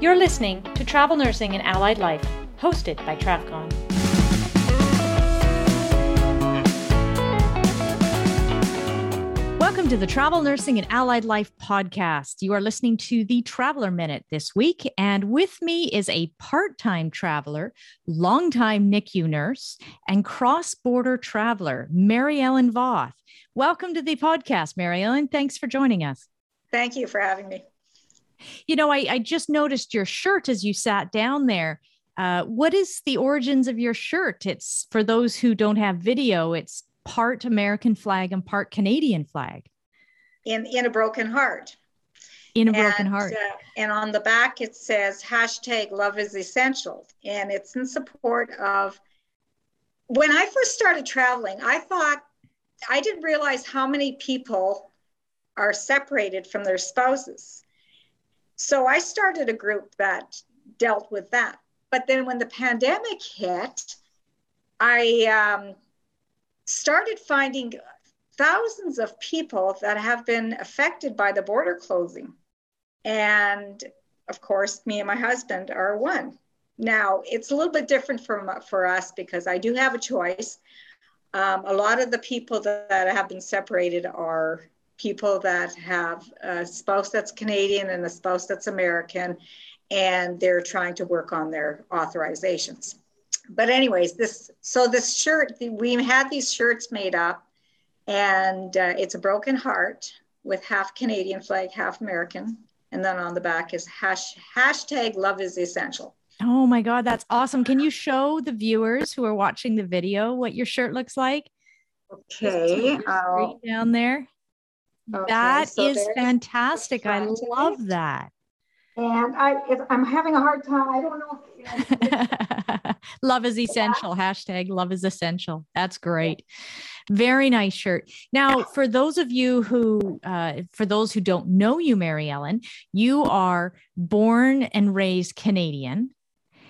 You're listening to Travel Nursing and Allied Life, hosted by TravCon. Welcome to the Travel Nursing and Allied Life podcast. You are listening to the Traveler Minute this week, and with me is a part time traveler, longtime NICU nurse, and cross border traveler, Mary Ellen Voth. Welcome to the podcast, Mary Ellen. Thanks for joining us. Thank you for having me. You know, I, I just noticed your shirt as you sat down there. Uh, what is the origins of your shirt? It's for those who don't have video, it's part American flag and part Canadian flag. In, in a broken heart. In a broken and, heart. Uh, and on the back, it says hashtag love is essential. And it's in support of when I first started traveling, I thought I didn't realize how many people are separated from their spouses. So I started a group that dealt with that. But then when the pandemic hit, I um, started finding thousands of people that have been affected by the border closing. And of course, me and my husband are one. Now, it's a little bit different from, for us because I do have a choice. Um, a lot of the people that, that have been separated are people that have a spouse that's Canadian and a spouse that's American, and they're trying to work on their authorizations. But anyways, this so this shirt we had these shirts made up, and uh, it's a broken heart with half Canadian flag, half American, and then on the back is hash, hashtag Love is essential. Oh my God, that's awesome! Can you show the viewers who are watching the video what your shirt looks like? Okay, down there. Okay, that so is fantastic. I love that. And I, I'm having a hard time. I don't know. If, love is essential. Yeah. Hashtag love is essential. That's great. Very nice shirt. Now, for those of you who, uh, for those who don't know you, Mary Ellen, you are born and raised Canadian.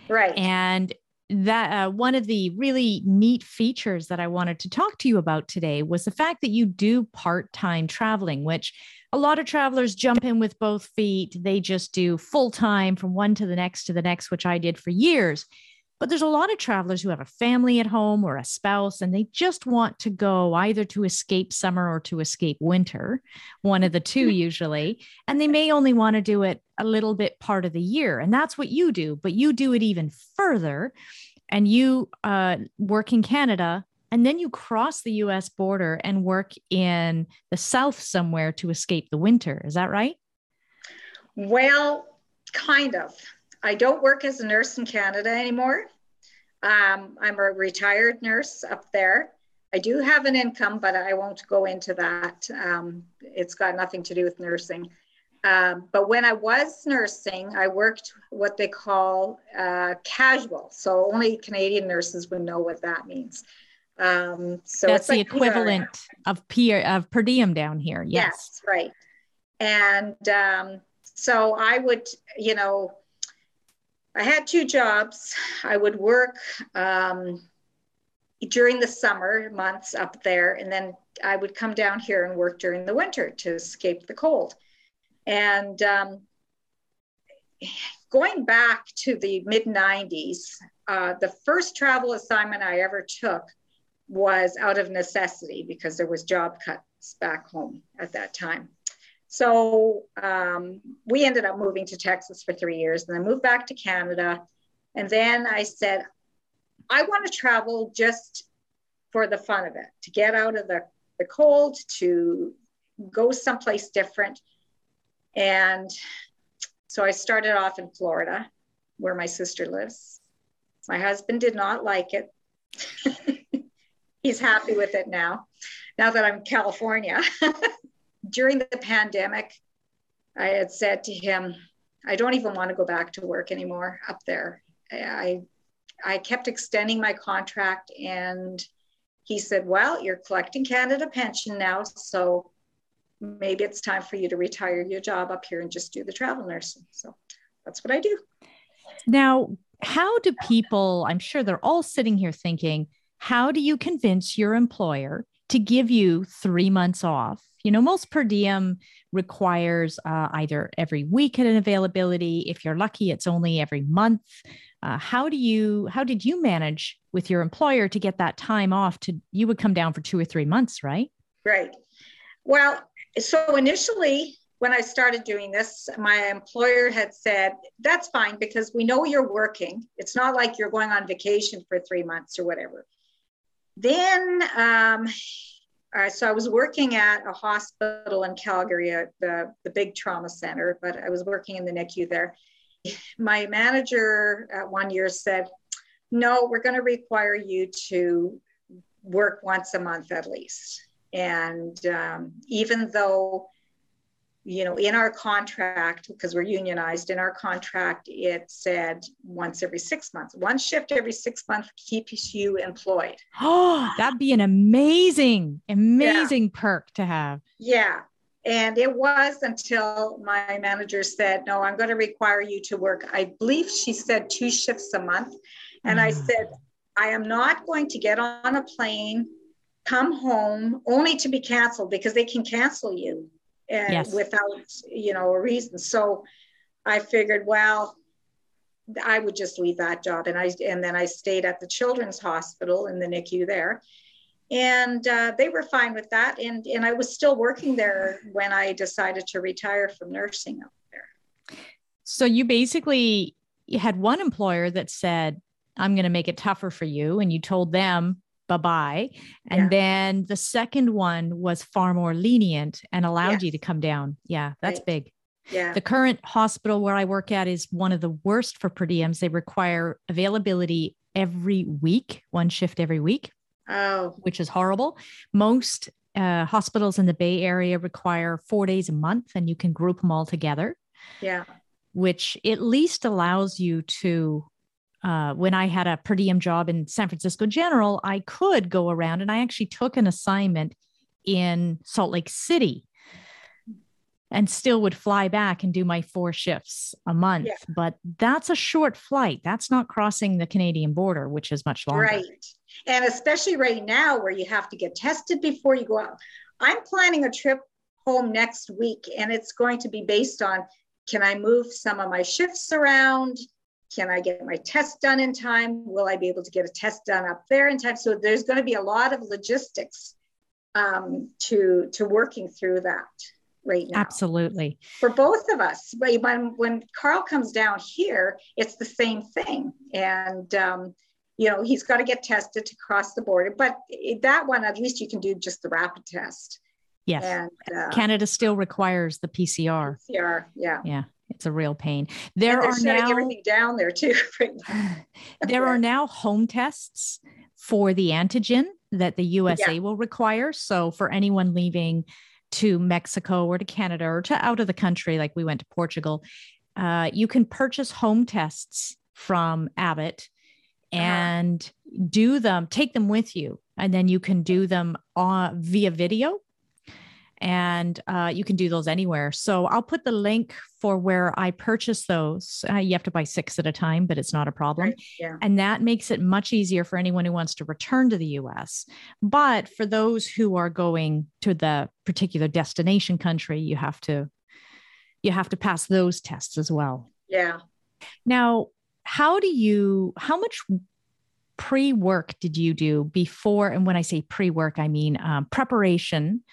Right. And that uh, one of the really neat features that I wanted to talk to you about today was the fact that you do part time traveling, which a lot of travelers jump in with both feet. They just do full time from one to the next to the next, which I did for years. But there's a lot of travelers who have a family at home or a spouse, and they just want to go either to escape summer or to escape winter, one of the two usually. And they may only want to do it a little bit part of the year. And that's what you do, but you do it even further. And you uh, work in Canada, and then you cross the US border and work in the South somewhere to escape the winter. Is that right? Well, kind of. I don't work as a nurse in Canada anymore. Um, I'm a retired nurse up there. I do have an income, but I won't go into that. Um, it's got nothing to do with nursing. Um, but when I was nursing, I worked what they call uh, casual. So only Canadian nurses would know what that means. Um, so that's the like equivalent PR. of peer of per diem down here. Yes, yes right. And um, so I would, you know, I had two jobs. I would work um, during the summer months up there, and then I would come down here and work during the winter to escape the cold. And um, going back to the mid 90s, uh, the first travel assignment I ever took was out of necessity because there was job cuts back home at that time. So um, we ended up moving to Texas for three years and then moved back to Canada. And then I said, I want to travel just for the fun of it, to get out of the, the cold, to go someplace different. And so I started off in Florida, where my sister lives. My husband did not like it. He's happy with it now, now that I'm California. during the pandemic, I had said to him, I don't even want to go back to work anymore up there. I, I kept extending my contract and he said, Well, you're collecting Canada pension now, so maybe it's time for you to retire your job up here and just do the travel nursing. So that's what I do. Now, how do people, I'm sure they're all sitting here thinking, how do you convince your employer to give you three months off You know, most per diem requires uh, either every week an availability. If you're lucky, it's only every month. Uh, how do you how did you manage with your employer to get that time off to you would come down for two or three months right right well so initially when i started doing this my employer had said that's fine because we know you're working it's not like you're going on vacation for three months or whatever then um, uh, so I was working at a hospital in Calgary, at the, the big trauma center, but I was working in the NICU there. My manager at one year said, No, we're going to require you to work once a month at least. And um, even though you know, in our contract, because we're unionized, in our contract, it said once every six months, one shift every six months keeps you employed. Oh, that'd be an amazing, amazing yeah. perk to have. Yeah. And it was until my manager said, No, I'm going to require you to work. I believe she said two shifts a month. And mm. I said, I am not going to get on a plane, come home only to be canceled because they can cancel you and yes. without you know a reason. So i figured well i would just leave that job. And i and then i stayed at the children's hospital in the nicu there. And uh, they were fine with that. And and i was still working there when i decided to retire from nursing up there. So you basically you had one employer that said i'm going to make it tougher for you and you told them bye bye. And yeah. then the second one was far more lenient and allowed yes. you to come down. Yeah, that's right. big. Yeah. The current hospital where I work at is one of the worst for per diems. They require availability every week, one shift every week. Oh. Which is horrible. Most uh, hospitals in the Bay Area require four days a month, and you can group them all together. Yeah. Which at least allows you to uh, when I had a per diem job in San Francisco General, I could go around and I actually took an assignment in Salt Lake City and still would fly back and do my four shifts a month. Yeah. But that's a short flight. That's not crossing the Canadian border, which is much longer. Right. And especially right now where you have to get tested before you go out. I'm planning a trip home next week and it's going to be based on can I move some of my shifts around? Can I get my test done in time? Will I be able to get a test done up there in time? So there's going to be a lot of logistics um, to to working through that right now. Absolutely. For both of us. But when when Carl comes down here, it's the same thing. And um, you know, he's got to get tested to cross the border. But that one, at least you can do just the rapid test. Yes. And, uh, Canada still requires the PCR. PCR, yeah. Yeah it's a real pain. There are now everything down there too. there are now home tests for the antigen that the USA yeah. will require. So for anyone leaving to Mexico or to Canada or to out of the country, like we went to Portugal, uh, you can purchase home tests from Abbott uh-huh. and uh-huh. do them, take them with you, and then you can do them uh, via video and uh, you can do those anywhere. So I'll put the link for where I purchase those. Uh, you have to buy six at a time, but it's not a problem. Right. Yeah. And that makes it much easier for anyone who wants to return to the US. But for those who are going to the particular destination country, you have to you have to pass those tests as well. Yeah. Now, how do you how much pre-work did you do before and when i say pre-work i mean um, preparation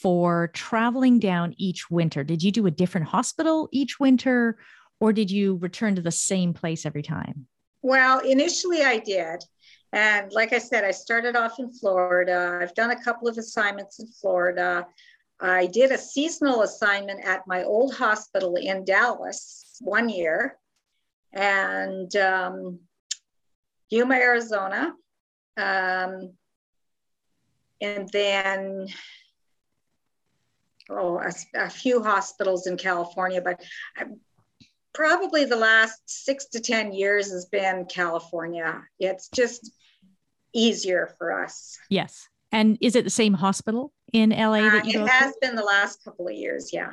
for traveling down each winter? Did you do a different hospital each winter or did you return to the same place every time? Well, initially I did. And like I said, I started off in Florida. I've done a couple of assignments in Florida. I did a seasonal assignment at my old hospital in Dallas one year and um, Yuma, Arizona. Um, and then oh, a, a few hospitals in California, but probably the last six to 10 years has been California. It's just easier for us. Yes. And is it the same hospital in LA that you uh, It has to? been the last couple of years. Yeah.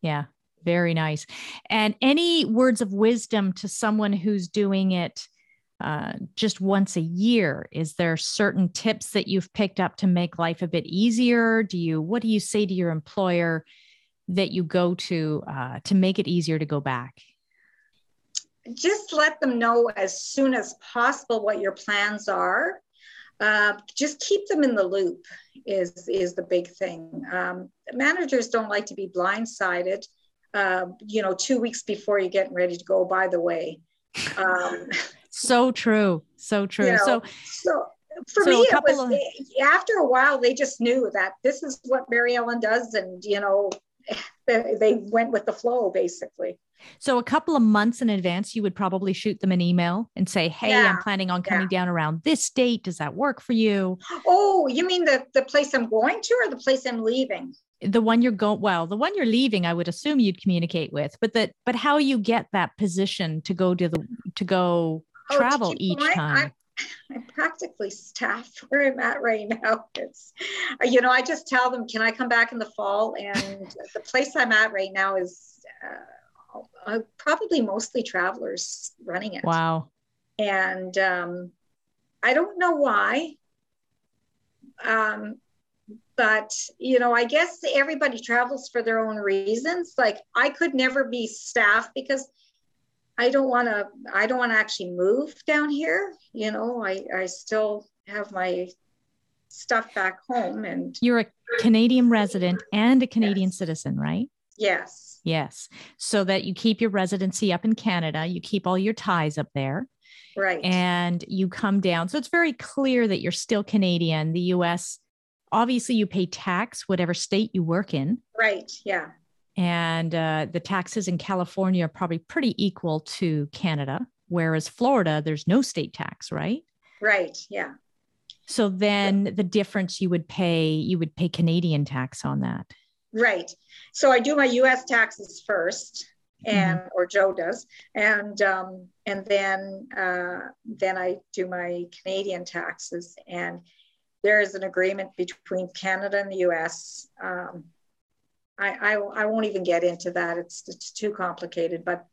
Yeah. Very nice. And any words of wisdom to someone who's doing it uh, just once a year. Is there certain tips that you've picked up to make life a bit easier? Do you what do you say to your employer that you go to uh, to make it easier to go back? Just let them know as soon as possible what your plans are. Uh, just keep them in the loop is is the big thing. Um, managers don't like to be blindsided. Uh, you know, two weeks before you're getting ready to go. By the way, um, so true, so true. You know, so so for so me, it was of... after a while they just knew that this is what Mary Ellen does, and you know, they, they went with the flow basically. So a couple of months in advance, you would probably shoot them an email and say, "Hey, yeah. I'm planning on coming yeah. down around this date. Does that work for you?" Oh, you mean the the place I'm going to, or the place I'm leaving? The one you're going. Well, the one you're leaving, I would assume you'd communicate with, but that, but how you get that position to go to the to go travel to each going, time. I, I'm practically staffed where I'm at right now. It's, you know, I just tell them, "Can I come back in the fall?" And the place I'm at right now is. Uh, uh, probably mostly travelers running it. Wow. And um, I don't know why. Um, but you know, I guess everybody travels for their own reasons. Like I could never be staff because I don't want to. I don't want to actually move down here. You know, I I still have my stuff back home, and you're a Canadian resident and a Canadian yes. citizen, right? Yes. Yes. So that you keep your residency up in Canada, you keep all your ties up there. Right. And you come down. So it's very clear that you're still Canadian. The US, obviously, you pay tax, whatever state you work in. Right. Yeah. And uh, the taxes in California are probably pretty equal to Canada, whereas Florida, there's no state tax, right? Right. Yeah. So then the difference you would pay, you would pay Canadian tax on that. Right. So I do my U.S. taxes first, and mm-hmm. or Joe does, and um, and then uh, then I do my Canadian taxes, and there is an agreement between Canada and the U.S. Um, I, I, I won't even get into that; it's it's too complicated, but.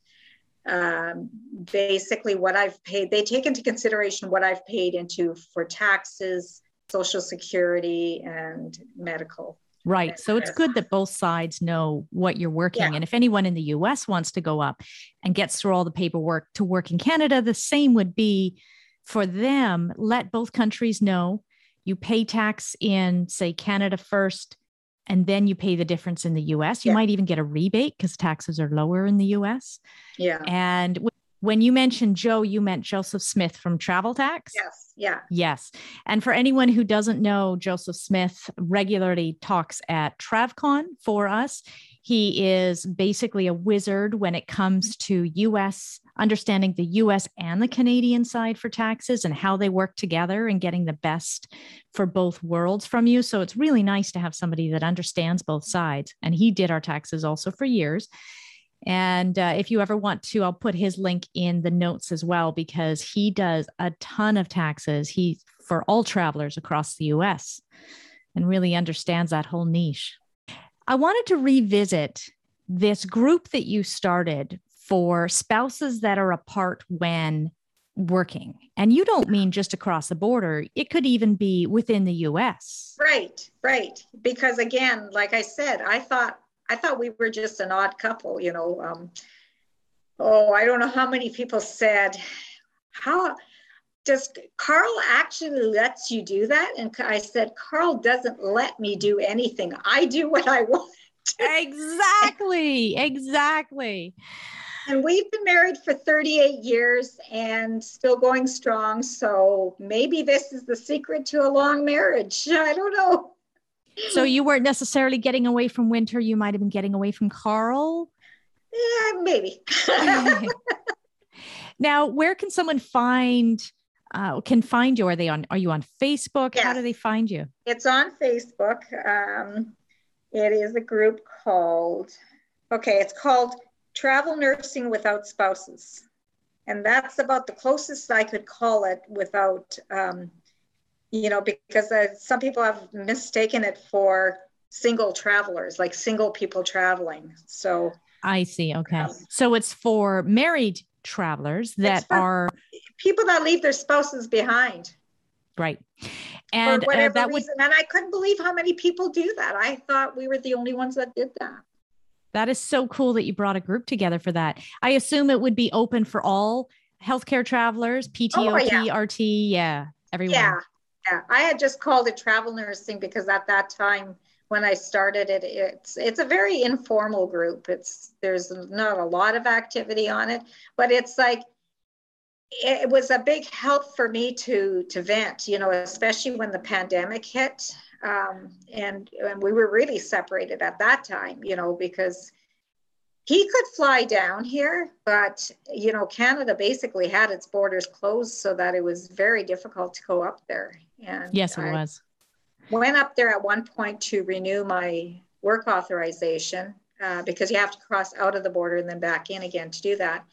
Um, basically, what I've paid, they take into consideration what I've paid into for taxes, social security, and medical Right. So it's good that both sides know what you're working. Yeah. And if anyone in the US wants to go up and gets through all the paperwork to work in Canada, the same would be for them. Let both countries know you pay tax in, say, Canada first, and then you pay the difference in the US. You yeah. might even get a rebate because taxes are lower in the US. Yeah. And when you mentioned Joe, you meant Joseph Smith from Travel Tax? Yes. Yeah. Yes. And for anyone who doesn't know, Joseph Smith regularly talks at TravCon for us. He is basically a wizard when it comes mm-hmm. to US, understanding the US and the Canadian side for taxes and how they work together and getting the best for both worlds from you. So it's really nice to have somebody that understands both sides. And he did our taxes also for years. And uh, if you ever want to, I'll put his link in the notes as well because he does a ton of taxes. He for all travelers across the US and really understands that whole niche. I wanted to revisit this group that you started for spouses that are apart when working. And you don't mean just across the border, it could even be within the US. Right, right. Because again, like I said, I thought I thought we were just an odd couple, you know. Um, oh, I don't know how many people said, how does Carl actually lets you do that? And I said, Carl doesn't let me do anything. I do what I want. exactly, exactly. And we've been married for 38 years and still going strong. So maybe this is the secret to a long marriage. I don't know. So you weren't necessarily getting away from winter. You might have been getting away from Carl. Yeah, maybe. now, where can someone find uh, can find you? Are they on? Are you on Facebook? Yes. How do they find you? It's on Facebook. Um, it is a group called. Okay, it's called Travel Nursing Without Spouses, and that's about the closest I could call it without. Um, you know, because uh, some people have mistaken it for single travelers, like single people traveling. So I see. Okay. Um, so it's for married travelers that are people that leave their spouses behind. Right. And for whatever uh, that reason. Would, and I couldn't believe how many people do that. I thought we were the only ones that did that. That is so cool that you brought a group together for that. I assume it would be open for all healthcare travelers, PTOT, oh, yeah. RT, yeah, everyone. Yeah, yeah. I had just called it travel nursing because at that time when I started it, it's it's a very informal group. It's there's not a lot of activity on it, but it's like it was a big help for me to to vent. You know, especially when the pandemic hit um, and and we were really separated at that time you know because he could fly down here but you know canada basically had its borders closed so that it was very difficult to go up there. And yes it I was. went up there at one point to renew my work authorization uh, because you have to cross out of the border and then back in again to do that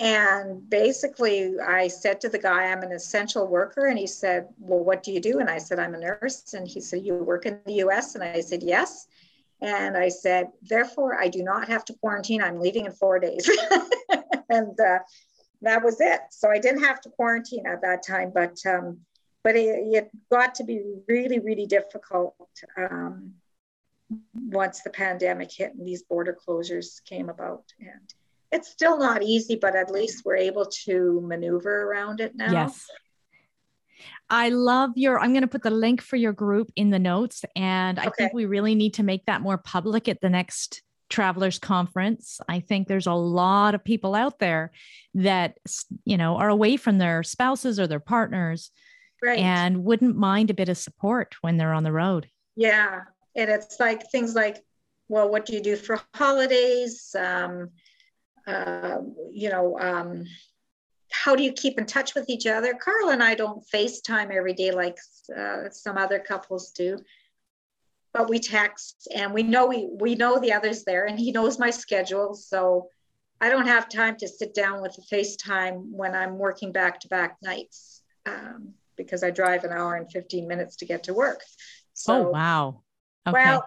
and basically, I said to the guy, I'm an essential worker. And he said, Well, what do you do? And I said, I'm a nurse. And he said, You work in the US? And I said, Yes. And I said, Therefore, I do not have to quarantine. I'm leaving in four days. and uh, that was it. So I didn't have to quarantine at that time. But um, but it, it, got to be really, really difficult um, once the pandemic hit and these border closures came about. And it's still not easy, but at least we're able to maneuver around it now. Yes. I love your. I'm going to put the link for your group in the notes. And I okay. think we really need to make that more public at the next travelers conference. I think there's a lot of people out there that, you know, are away from their spouses or their partners right. and wouldn't mind a bit of support when they're on the road. Yeah. And it's like things like, well, what do you do for holidays? Um, uh, you know, um, how do you keep in touch with each other? Carl and I don't FaceTime every day like uh, some other couples do, but we text and we know we we know the others there, and he knows my schedule, so I don't have time to sit down with a FaceTime when I'm working back to back nights um, because I drive an hour and 15 minutes to get to work. So, oh wow! Okay. Well,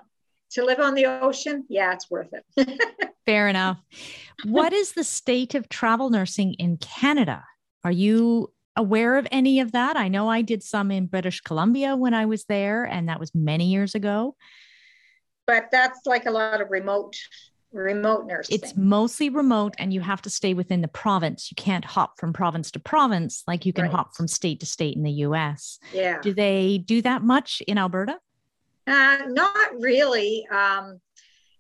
to live on the ocean, yeah, it's worth it. Fair enough. What is the state of travel nursing in Canada? Are you aware of any of that? I know I did some in British Columbia when I was there, and that was many years ago. But that's like a lot of remote remote nursing. It's mostly remote and you have to stay within the province. You can't hop from province to province like you can right. hop from state to state in the US. Yeah. Do they do that much in Alberta? Uh, not really. Um,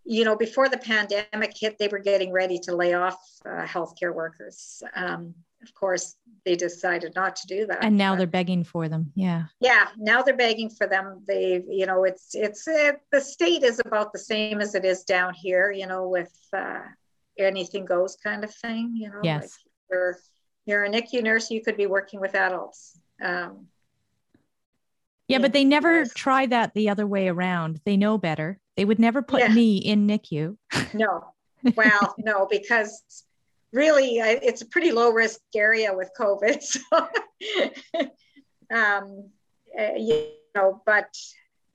you know, before the pandemic hit, they were getting ready to lay off uh, healthcare workers. Um, of course, they decided not to do that. And now but, they're begging for them. Yeah. Yeah. Now they're begging for them. They, you know, it's it's it, the state is about the same as it is down here. You know, with uh, anything goes kind of thing. You know, yes. Like you're you're a NICU nurse, you could be working with adults. Um, yeah, but they never try that the other way around. They know better. They would never put yeah. me in NICU. no. Well, no, because really it's a pretty low risk area with COVID. So, um, uh, you know, but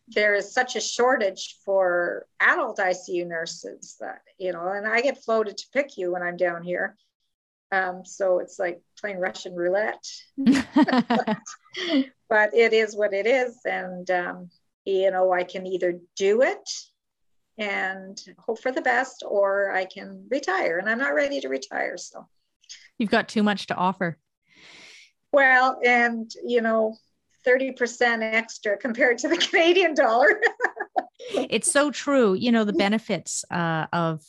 there is such a shortage for adult ICU nurses that, you know, and I get floated to PICU when I'm down here. Um, so it's like playing Russian roulette. but it is what it is. And, um, you know, I can either do it and hope for the best or I can retire. And I'm not ready to retire. So you've got too much to offer. Well, and, you know, 30% extra compared to the Canadian dollar. it's so true. You know, the benefits uh, of,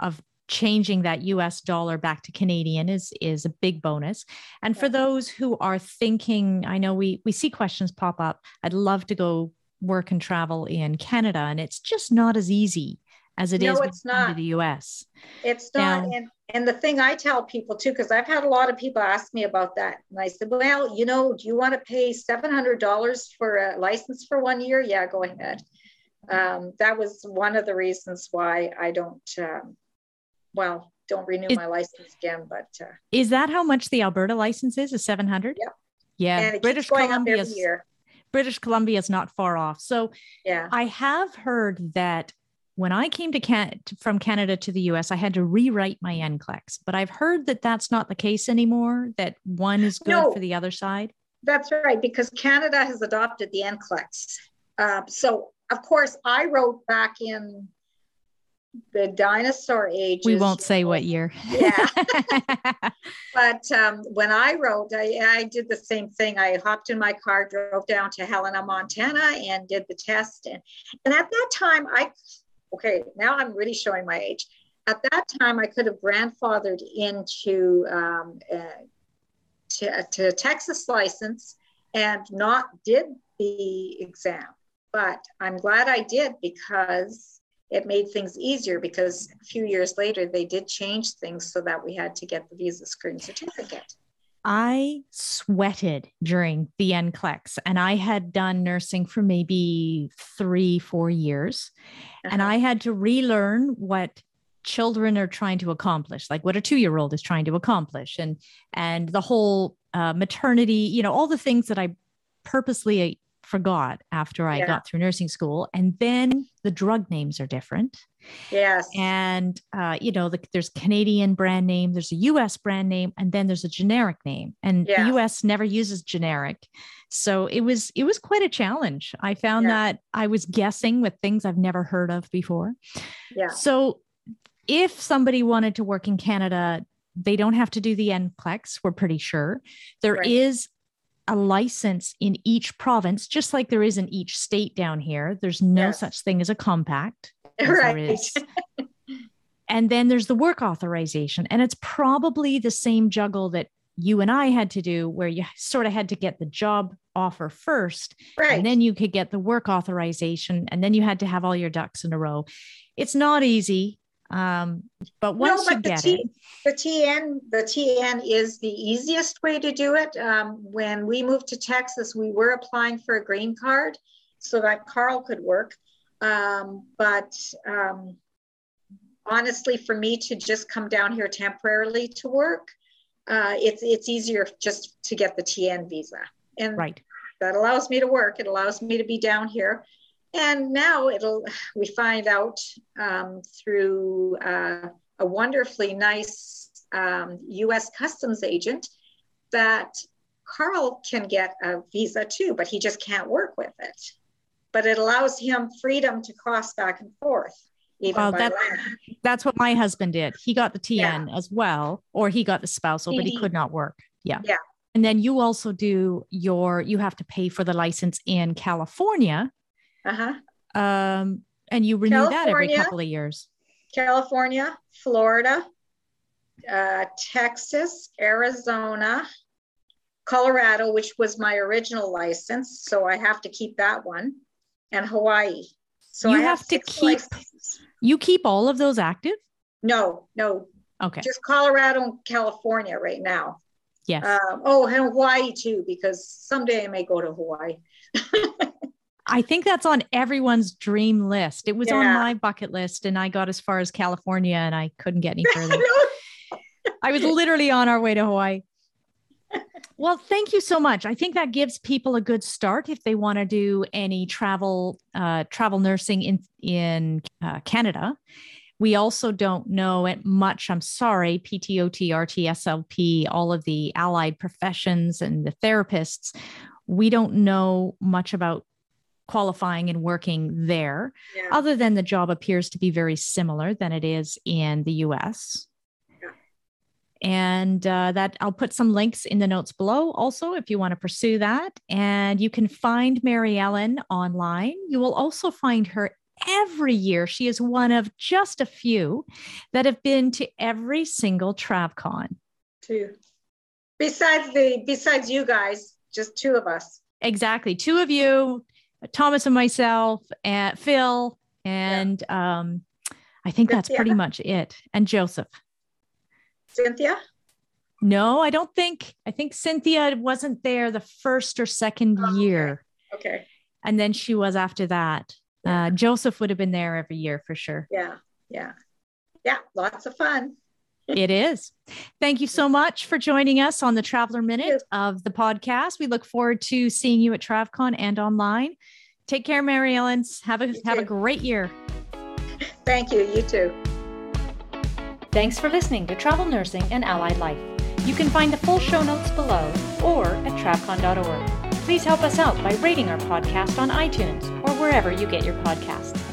of changing that US dollar back to Canadian is is a big bonus. And for those who are thinking, I know we we see questions pop up. I'd love to go work and travel in Canada and it's just not as easy as it no, is it's not. the US. It's not now, and and the thing I tell people too cuz I've had a lot of people ask me about that and I said, "Well, you know, do you want to pay $700 for a license for 1 year?" Yeah, go ahead. Um, that was one of the reasons why I don't um, well, don't renew is, my license again, but uh, is that how much the Alberta license is? Is 700? Yeah. Yeah. British Columbia. British Columbia is not far off. So yeah, I have heard that when I came to Can- from Canada to the US, I had to rewrite my NCLEX, but I've heard that that's not the case anymore, that one is good no, for the other side. That's right, because Canada has adopted the NCLEX. Uh, so, of course, I wrote back in the dinosaur age. We won't say what year. yeah. but um, when I wrote, I, I, did the same thing. I hopped in my car, drove down to Helena, Montana, and did the test. And, and at that time, I, okay, now I'm really showing my age. At that time, I could have grandfathered into um, uh, to, to Texas license and not did the exam. But I'm glad I did because it made things easier because a few years later they did change things so that we had to get the visa screen certificate. I sweated during the NCLEX and I had done nursing for maybe three, four years. Uh-huh. And I had to relearn what children are trying to accomplish, like what a two-year-old is trying to accomplish and and the whole uh, maternity, you know, all the things that I purposely forgot after I yeah. got through nursing school. And then the drug names are different. Yes. And, uh, you know, the, there's Canadian brand name, there's a US brand name, and then there's a generic name. And yeah. the US never uses generic. So it was, it was quite a challenge. I found yeah. that I was guessing with things I've never heard of before. Yeah. So if somebody wanted to work in Canada, they don't have to do the NCLEX, we're pretty sure. There right. is a license in each province, just like there is in each state down here. There's no yes. such thing as a compact. Right. and then there's the work authorization. And it's probably the same juggle that you and I had to do, where you sort of had to get the job offer first, right. and then you could get the work authorization, and then you had to have all your ducks in a row. It's not easy. Um, but once no, but you get T- it, the TN, the TN is the easiest way to do it. Um, when we moved to Texas, we were applying for a green card so that Carl could work. Um, but um, honestly, for me to just come down here temporarily to work, uh, it's it's easier just to get the TN visa, and right. that allows me to work. It allows me to be down here and now it'll we find out um, through uh, a wonderfully nice um, U.S. Customs agent that Carl can get a visa too, but he just can't work with it. But it allows him freedom to cross back and forth. well, that, that's what my husband did. He got the TN yeah. as well, or he got the spousal, but he could not work. Yeah. Yeah. And then you also do your, you have to pay for the license in California uh-huh. Um, and you renew California, that every couple of years. California, Florida, uh, Texas, Arizona, Colorado, which was my original license, so I have to keep that one, and Hawaii. So you I have, have to keep. Licenses. You keep all of those active? No, no. Okay. Just Colorado and California right now. Yes. Um, oh, and Hawaii too, because someday I may go to Hawaii. I think that's on everyone's dream list. It was yeah. on my bucket list, and I got as far as California, and I couldn't get any further. I was literally on our way to Hawaii. Well, thank you so much. I think that gives people a good start if they want to do any travel uh, travel nursing in in uh, Canada. We also don't know it much. I'm sorry, PTOT, all of the allied professions and the therapists. We don't know much about qualifying and working there, yeah. other than the job appears to be very similar than it is in the US. And uh, that I'll put some links in the notes below also if you want to pursue that. And you can find Mary Ellen online. You will also find her every year. She is one of just a few that have been to every single TravCon. Two. Besides the besides you guys, just two of us. Exactly. Two of you, Thomas and myself and Phil and yeah. um, I think Cynthia? that's pretty much it. And Joseph. Cynthia? No, I don't think. I think Cynthia wasn't there the first or second oh, year. Okay. okay. And then she was after that. Yeah. Uh, Joseph would have been there every year for sure. Yeah. Yeah. Yeah. Lots of fun it is. Thank you so much for joining us on the Traveler Minute of the podcast. We look forward to seeing you at TravCon and online. Take care, Mary Ellen. Have a have a great year. Thank you. You too. Thanks for listening to Travel Nursing and Allied Life. You can find the full show notes below or at travcon.org. Please help us out by rating our podcast on iTunes or wherever you get your podcasts.